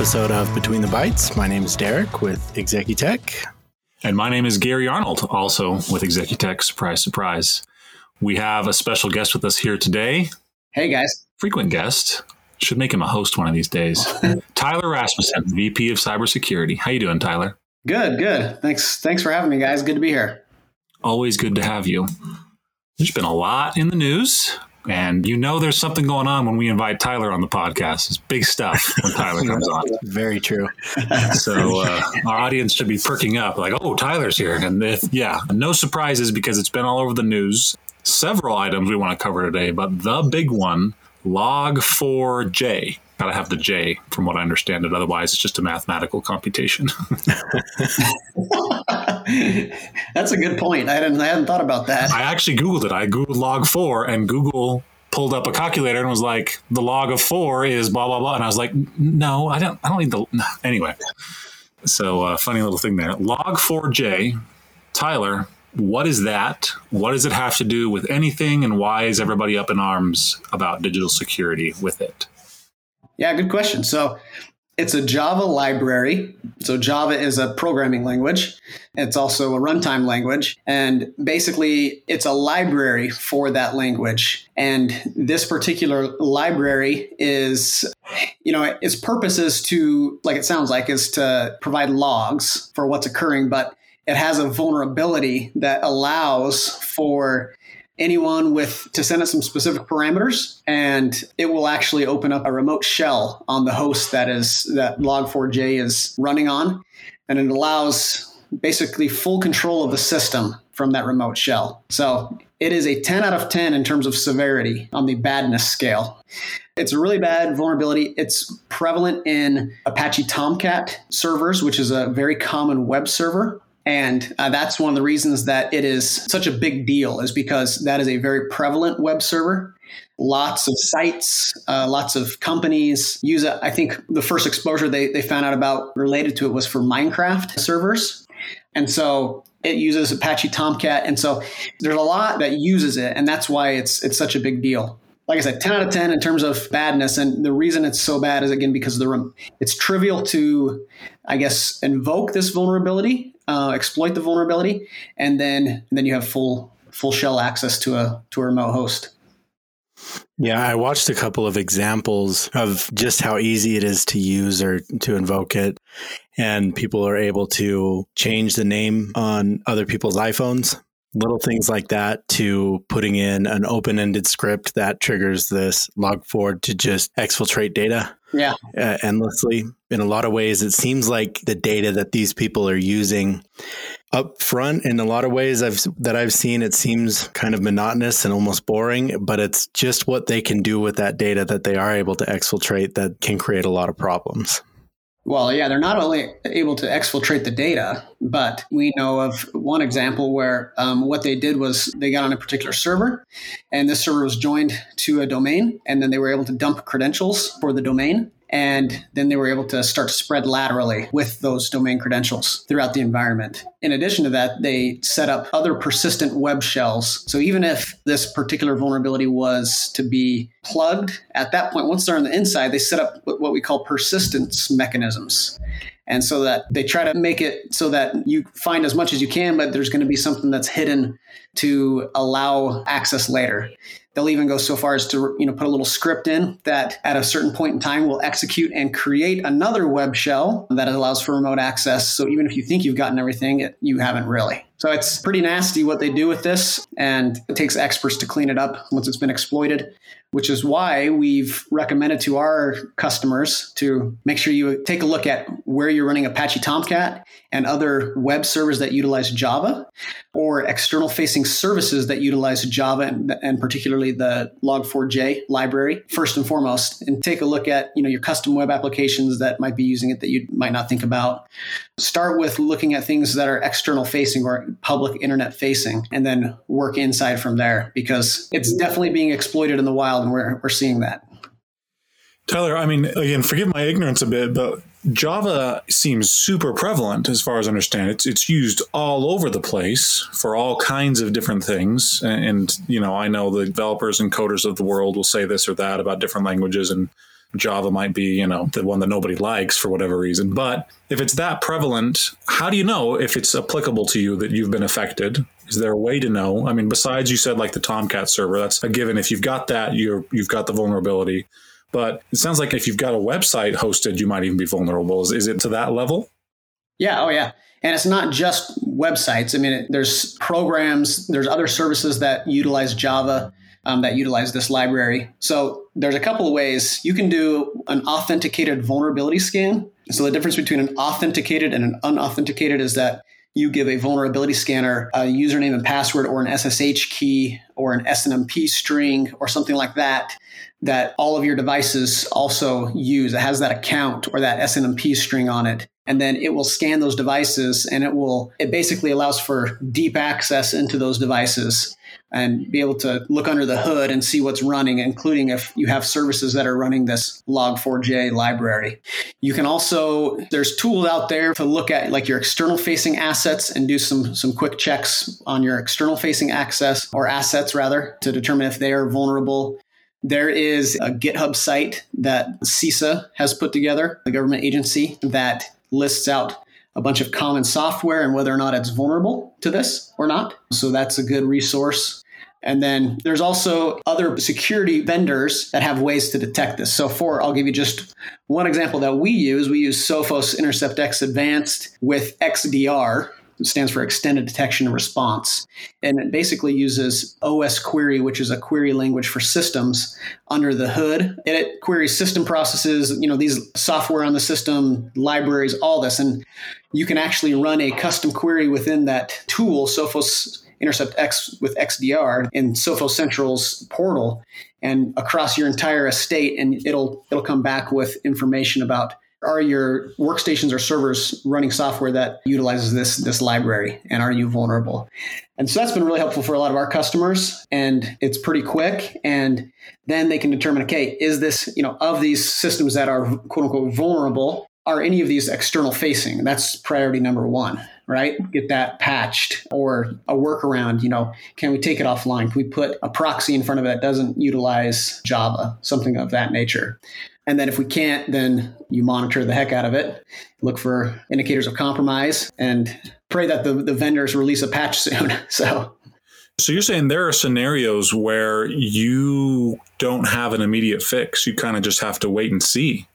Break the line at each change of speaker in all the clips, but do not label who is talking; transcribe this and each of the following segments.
episode of Between the Bytes. My name is Derek with Executech.
And my name is Gary Arnold, also with Executech. Surprise, surprise. We have a special guest with us here today.
Hey, guys.
Frequent guest. Should make him a host one of these days. Tyler Rasmussen, VP of Cybersecurity. How you doing, Tyler?
Good, good. Thanks, thanks for having me, guys. Good to be here.
Always good to have you. There's been a lot in the news, and you know there's something going on when we invite Tyler on the podcast. It's big stuff when Tyler comes on.
Very true.
So uh, our audience should be perking up, like, "Oh, Tyler's here!" And if, yeah, no surprises because it's been all over the news. Several items we want to cover today, but the big one, Log4j. Got to have the J, from what I understand it. Otherwise, it's just a mathematical computation.
That's a good point. I hadn't, I hadn't thought about that.
I actually Googled it. I Googled log four, and Google pulled up a calculator and was like, "The log of four is blah blah blah," and I was like, "No, I don't. I don't need the." Anyway, so uh, funny little thing there. Log four j, Tyler. What is that? What does it have to do with anything, and why is everybody up in arms about digital security with it?
Yeah, good question. So it's a Java library. So Java is a programming language. It's also a runtime language. And basically, it's a library for that language. And this particular library is, you know, its purpose is to, like it sounds like, is to provide logs for what's occurring, but it has a vulnerability that allows for anyone with to send it some specific parameters and it will actually open up a remote shell on the host that is that log4j is running on and it allows basically full control of the system from that remote shell so it is a 10 out of 10 in terms of severity on the badness scale it's a really bad vulnerability. It's prevalent in Apache Tomcat servers, which is a very common web server. And uh, that's one of the reasons that it is such a big deal, is because that is a very prevalent web server. Lots of sites, uh, lots of companies use it. I think the first exposure they, they found out about related to it was for Minecraft servers. And so it uses Apache Tomcat. And so there's a lot that uses it. And that's why it's, it's such a big deal like I said, 10 out of 10 in terms of badness. And the reason it's so bad is again because the room. it's trivial to, I guess, invoke this vulnerability uh, exploit the vulnerability, and then and then you have full full shell access to a to a remote host.
Yeah, I watched a couple of examples of just how easy it is to use or to invoke it. And people are able to change the name on other people's iPhones, little things like that, to putting in an open ended script that triggers this log forward to just exfiltrate data
yeah.
uh, endlessly in a lot of ways. It seems like the data that these people are using up front in a lot of ways I've that I've seen it seems kind of monotonous and almost boring but it's just what they can do with that data that they are able to exfiltrate that can create a lot of problems
well, yeah, they're not only able to exfiltrate the data, but we know of one example where um, what they did was they got on a particular server, and this server was joined to a domain, and then they were able to dump credentials for the domain. And then they were able to start to spread laterally with those domain credentials throughout the environment. In addition to that, they set up other persistent web shells. So even if this particular vulnerability was to be plugged, at that point, once they're on the inside, they set up what we call persistence mechanisms. And so that they try to make it so that you find as much as you can, but there's going to be something that's hidden to allow access later. They'll even go so far as to you know put a little script in that at a certain point in time will execute and create another web shell that allows for remote access. So even if you think you've gotten everything, it, you haven't really. So it's pretty nasty what they do with this, and it takes experts to clean it up once it's been exploited which is why we've recommended to our customers to make sure you take a look at where you're running Apache Tomcat and other web servers that utilize Java or external facing services that utilize Java and, and, particularly the log4j library first and foremost. And take a look at you know your custom web applications that might be using it that you might not think about. Start with looking at things that are external facing or public internet facing and then work inside from there because it's definitely being exploited in the wild and we're, we're seeing that
tyler i mean again forgive my ignorance a bit but java seems super prevalent as far as i understand it's it's used all over the place for all kinds of different things and, and you know i know the developers and coders of the world will say this or that about different languages and Java might be, you know, the one that nobody likes for whatever reason. But if it's that prevalent, how do you know if it's applicable to you that you've been affected? Is there a way to know? I mean, besides you said like the Tomcat server, that's a given. If you've got that, you're you've got the vulnerability. But it sounds like if you've got a website hosted, you might even be vulnerable. Is, is it to that level?
Yeah. Oh, yeah. And it's not just websites. I mean, there's programs, there's other services that utilize Java um, that utilize this library. So there's a couple of ways you can do an authenticated vulnerability scan. So the difference between an authenticated and an unauthenticated is that you give a vulnerability scanner a username and password or an SSH key or an SNMP string or something like that that all of your devices also use. It has that account or that SNMP string on it. And then it will scan those devices and it will, it basically allows for deep access into those devices and be able to look under the hood and see what's running, including if you have services that are running this log4j library. You can also, there's tools out there to look at like your external facing assets and do some, some quick checks on your external facing access or assets rather to determine if they are vulnerable. There is a GitHub site that CISA has put together, the government agency that lists out a bunch of common software and whether or not it's vulnerable to this or not. So that's a good resource. And then there's also other security vendors that have ways to detect this. So for I'll give you just one example that we use. We use Sophos Intercept X Advanced with XDR, it stands for Extended Detection and Response. And it basically uses OS Query, which is a query language for systems under the hood. And it queries system processes, you know, these software on the system, libraries, all this. And you can actually run a custom query within that tool, Sophos Intercept X with XDR in Sophos Central's portal and across your entire estate and it'll it'll come back with information about are your workstations or servers running software that utilizes this this library and are you vulnerable? And so that's been really helpful for a lot of our customers and it's pretty quick and then they can determine okay is this you know of these systems that are quote unquote vulnerable are any of these external facing that's priority number one right get that patched or a workaround you know can we take it offline can we put a proxy in front of it that doesn't utilize java something of that nature and then if we can't, then you monitor the heck out of it, look for indicators of compromise, and pray that the, the vendors release a patch soon. so
so you're saying there are scenarios where you don't have an immediate fix. You kind of just have to wait and see.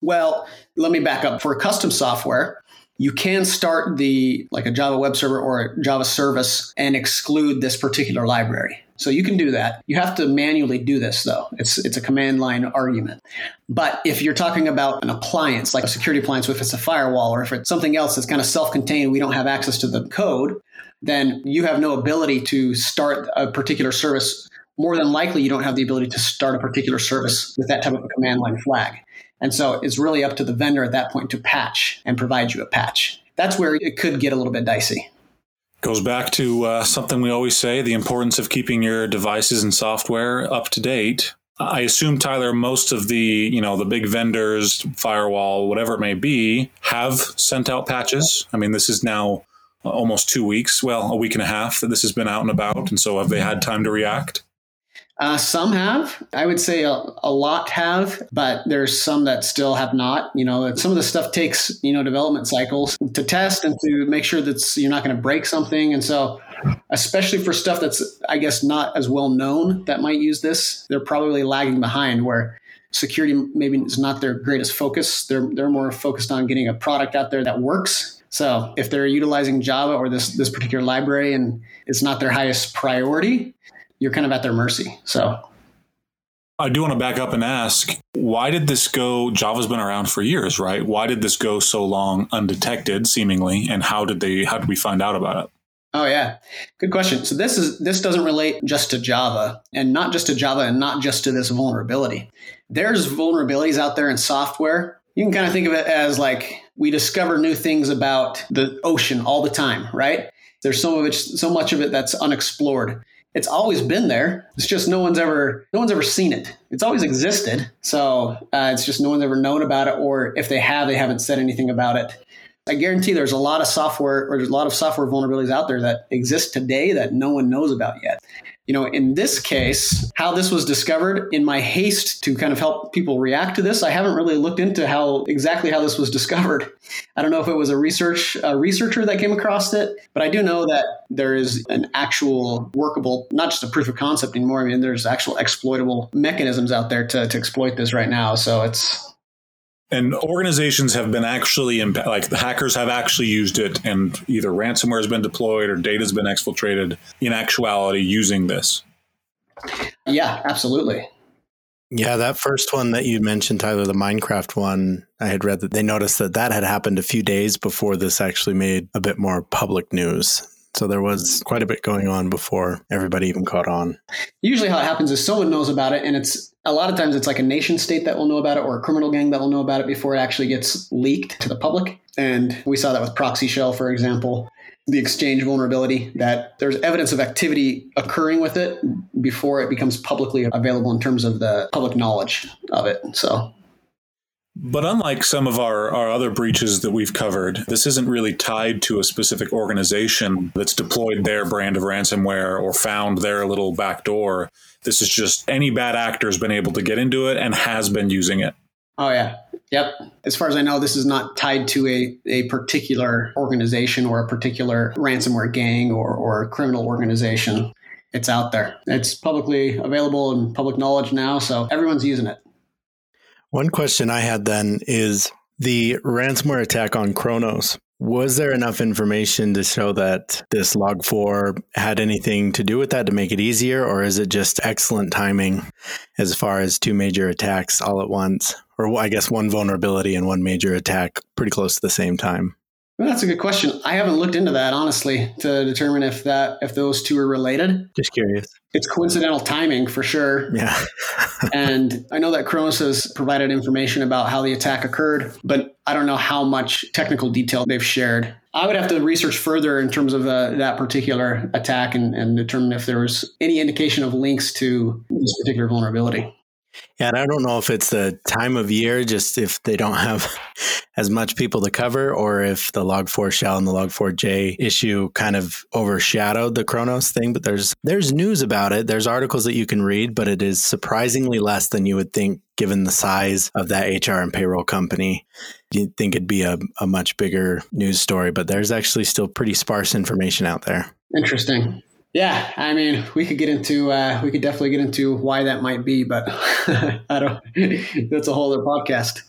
Well, let me back up. For a custom software, you can start the like a Java web server or a Java service and exclude this particular library. So you can do that. You have to manually do this though. It's it's a command line argument. But if you're talking about an appliance, like a security appliance, if it's a firewall or if it's something else that's kind of self-contained, we don't have access to the code, then you have no ability to start a particular service. More than likely, you don't have the ability to start a particular service with that type of a command line flag. And so it's really up to the vendor at that point to patch and provide you a patch. That's where it could get a little bit dicey.
Goes back to uh, something we always say the importance of keeping your devices and software up to date. I assume Tyler, most of the you know the big vendors, firewall, whatever it may be, have sent out patches. I mean, this is now almost two weeks, well, a week and a half that this has been out and about, and so have they had time to react?
Uh, some have. I would say a, a, lot have, but there's some that still have not. You know, some of the stuff takes you know development cycles to test and to make sure that you're not going to break something. And so, especially for stuff that's I guess not as well known that might use this, they're probably lagging behind. Where security maybe is not their greatest focus. They're they're more focused on getting a product out there that works. So if they're utilizing Java or this this particular library and it's not their highest priority, you're kind of at their mercy. So
I do want to back up and ask why did this go? Java's been around for years, right? Why did this go so long undetected, seemingly, and how did they? How did we find out about it?
Oh yeah, good question. So this is this doesn't relate just to Java, and not just to Java, and not just to this vulnerability. There's vulnerabilities out there in software. You can kind of think of it as like we discover new things about the ocean all the time, right? There's so much so much of it that's unexplored it's always been there. It's just no one's ever no one's ever seen it. It's always existed. So uh, it's just no one's ever known about it, or if they have, they haven't said anything about it. I guarantee there's a lot of software or there's a lot of software vulnerabilities out there that exist today that no one knows about yet. You know, in this case, how this was discovered in my haste to kind of help people react to this, I haven't really looked into how exactly how this was discovered. I don't know if it was a research a researcher that came across it, but I do know that there is an actual workable, not just a proof of concept anymore. I mean, there's actual exploitable mechanisms out there to, to exploit this right now. So it's
and organizations have been actually like the hackers have actually used it and either ransomware has been deployed or data has been exfiltrated in actuality using this.
Yeah absolutely.
Yeah that first one that you mentioned tyler the minecraft one i had read that they noticed that that had happened a few days before this actually made a bit more public news. So there was quite a bit going on before everybody even caught on.
Usually, how it happens is someone knows about it, and it's a lot of times it's like a nation state that will know about it or a criminal gang that will know about it before it actually gets leaked to the public. And we saw that with Proxy Shell, for example, the exchange vulnerability, that there's evidence of activity occurring with it before it becomes publicly available in terms of the public knowledge of it. So
but unlike some of our, our other breaches that we've covered, this isn't really tied to a specific organization that's deployed their brand of ransomware or found their little backdoor. This is just any bad actor has been able to get into it and has been using it.
Oh, yeah. Yep. As far as I know, this is not tied to a, a particular organization or a particular ransomware gang or, or criminal organization. It's out there. It's publicly available and public knowledge now, so everyone's using it.
One question I had then is the ransomware attack on Kronos. Was there enough information to show that this log4 had anything to do with that to make it easier, or is it just excellent timing as far as two major attacks all at once? Or I guess one vulnerability and one major attack pretty close to the same time?
Well, that's a good question. I haven't looked into that honestly to determine if that if those two are related.
Just curious.
It's coincidental timing for sure.
Yeah.
and I know that Kronos has provided information about how the attack occurred, but I don't know how much technical detail they've shared. I would have to research further in terms of uh, that particular attack and, and determine if there was any indication of links to this particular vulnerability.
Yeah, and I don't know if it's the time of year, just if they don't have as much people to cover, or if the Log4 shell and the Log4j issue kind of overshadowed the Kronos thing. But there's there's news about it. There's articles that you can read, but it is surprisingly less than you would think, given the size of that HR and payroll company. You'd think it'd be a, a much bigger news story, but there's actually still pretty sparse information out there.
Interesting. Yeah, I mean, we could get into uh, we could definitely get into why that might be, but I don't. That's a whole other podcast.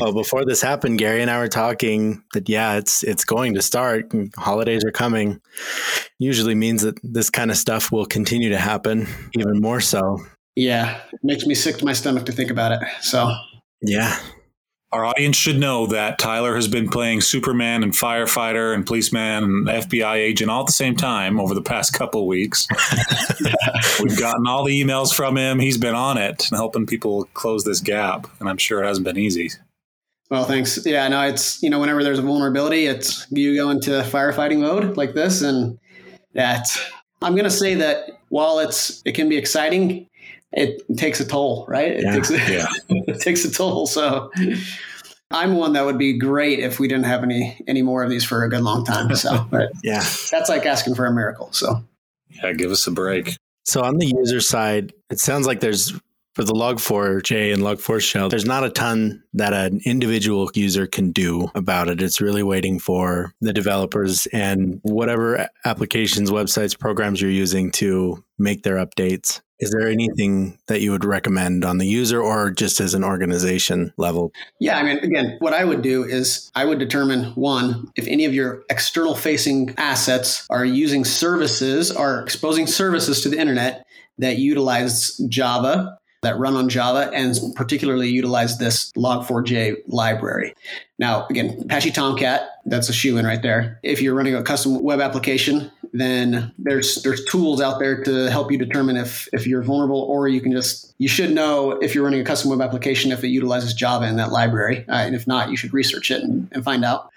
well, before this happened, Gary and I were talking that yeah, it's it's going to start. Holidays are coming. Usually means that this kind of stuff will continue to happen, even more so.
Yeah, it makes me sick to my stomach to think about it. So
yeah,
our audience should know that Tyler has been playing Superman and firefighter and policeman and FBI agent all at the same time over the past couple weeks. We've gotten all the emails from him. He's been on it and helping people close this gap, and I'm sure it hasn't been easy.
Well, thanks. Yeah, no, it's you know whenever there's a vulnerability, it's you go into firefighting mode like this, and that I'm gonna say that while it's it can be exciting, it takes a toll, right? It,
yeah.
takes, a, yeah. it takes a toll. So I'm one that would be great if we didn't have any any more of these for a good long time. So, but
yeah,
that's like asking for a miracle. So,
yeah, give us a break.
So on the user side, it sounds like there's for the log4j and log4 shell, there's not a ton that an individual user can do about it. It's really waiting for the developers and whatever applications, websites, programs you're using to make their updates. Is there anything that you would recommend on the user or just as an organization level?
Yeah, I mean, again, what I would do is I would determine one, if any of your external facing assets are using services, are exposing services to the internet that utilize Java that run on Java and particularly utilize this log4j library. Now, again, Apache Tomcat, that's a shoe in right there. If you're running a custom web application, then there's there's tools out there to help you determine if if you're vulnerable or you can just you should know if you're running a custom web application if it utilizes Java in that library. Uh, and if not, you should research it and, and find out.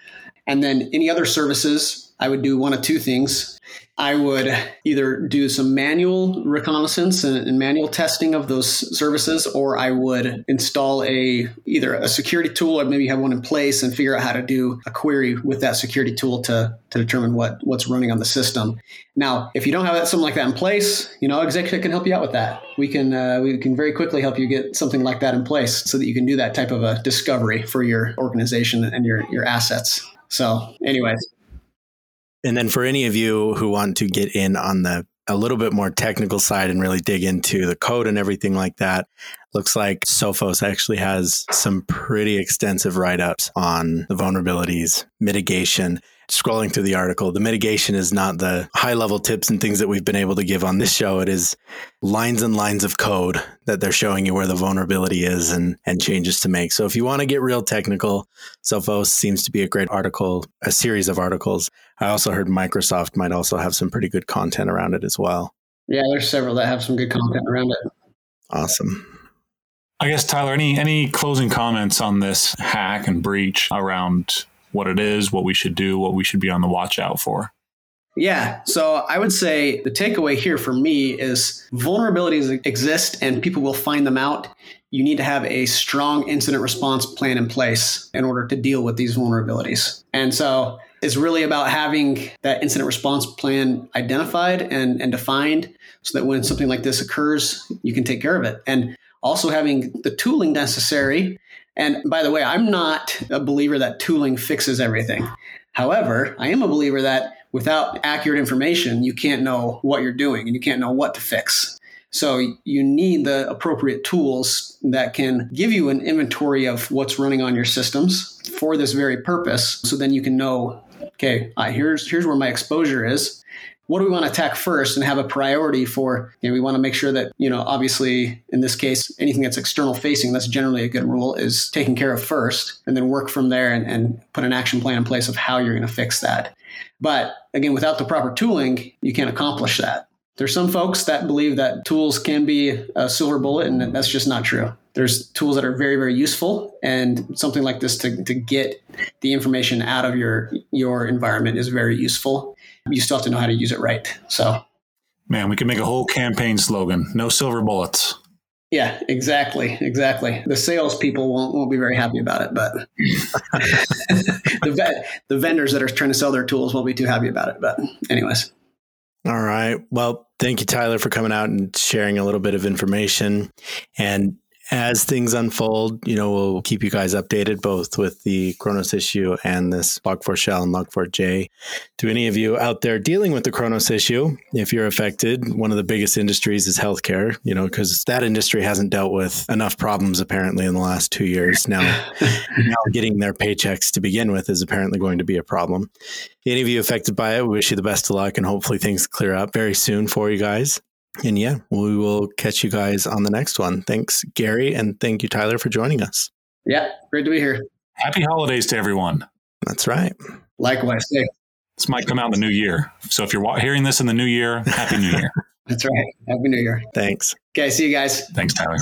And then any other services, I would do one of two things. I would either do some manual reconnaissance and, and, manual testing of those services, or I would install a either a security tool or maybe have one in place and figure out how to do a query with that security tool to to determine what what's running on the system. Now, if you don't have that, something like that in place, you know, Executech can help you out with that. We can uh, we can very quickly help you get something like that in place so that you can do that type of a discovery for your organization and your your assets. So, anyways.
And then for any of you who want to get in on the a little bit more technical side and really dig into the code and everything like that, looks like Sophos actually has some pretty extensive write ups on the vulnerabilities, mitigation, scrolling through the article, the mitigation is not the high level tips and things that we've been able to give on this show. It is lines and lines of code that they're showing you where the vulnerability is and, and changes to make. So if you want to get real technical, Sophos seems to be a great article, a series of articles. I also heard Microsoft might also have some pretty good content around it as well.
Yeah, there's several that have some good content around it.
Awesome.
I guess Tyler, any any closing comments on this hack and breach around what it is, what we should do, what we should be on the watch out for?
Yeah. So I would say the takeaway here for me is vulnerabilities exist and people will find them out. You need to have a strong incident response plan in place in order to deal with these vulnerabilities. And so it's really about having that incident response plan identified and, and defined so that when something like this occurs, you can take care of it. And also having the tooling necessary and by the way, I'm not a believer that tooling fixes everything. However, I am a believer that without accurate information, you can't know what you're doing and you can't know what to fix. So you need the appropriate tools that can give you an inventory of what's running on your systems for this very purpose. So then you can know, okay, here's here's where my exposure is what do we want to attack first and have a priority for? You know we want to make sure that you know obviously in this case anything that's external facing that's generally a good rule is taken care of first and then work from there and, and put an action plan in place of how you're going to fix that. But again without the proper tooling you can't accomplish that there's some folks that believe that tools can be a silver bullet and that's just not true there's tools that are very very useful and something like this to, to get the information out of your your environment is very useful you still have to know how to use it right. So,
man, we can make a whole campaign slogan: "No silver bullets."
Yeah, exactly, exactly. The salespeople won't won't be very happy about it, but the vet, the vendors that are trying to sell their tools won't be too happy about it. But, anyways.
All right. Well, thank you, Tyler, for coming out and sharing a little bit of information. And as things unfold, you know, we'll keep you guys updated both with the Kronos issue and this Log4 Shell and Log4j. To any of you out there dealing with the Kronos issue, if you're affected, one of the biggest industries is healthcare, you know, because that industry hasn't dealt with enough problems apparently in the last two years. Now, now getting their paychecks to begin with is apparently going to be a problem. Any of you affected by it, we wish you the best of luck and hopefully things clear up very soon for you guys. And yeah, we will catch you guys on the next one. Thanks, Gary. And thank you, Tyler, for joining us.
Yeah, great to be here.
Happy holidays to everyone.
That's right.
Likewise. Hey.
This might come out in the new year. So if you're hearing this in the new year, Happy New Year.
That's right. Happy New Year.
Thanks.
Okay, see you guys.
Thanks, Tyler.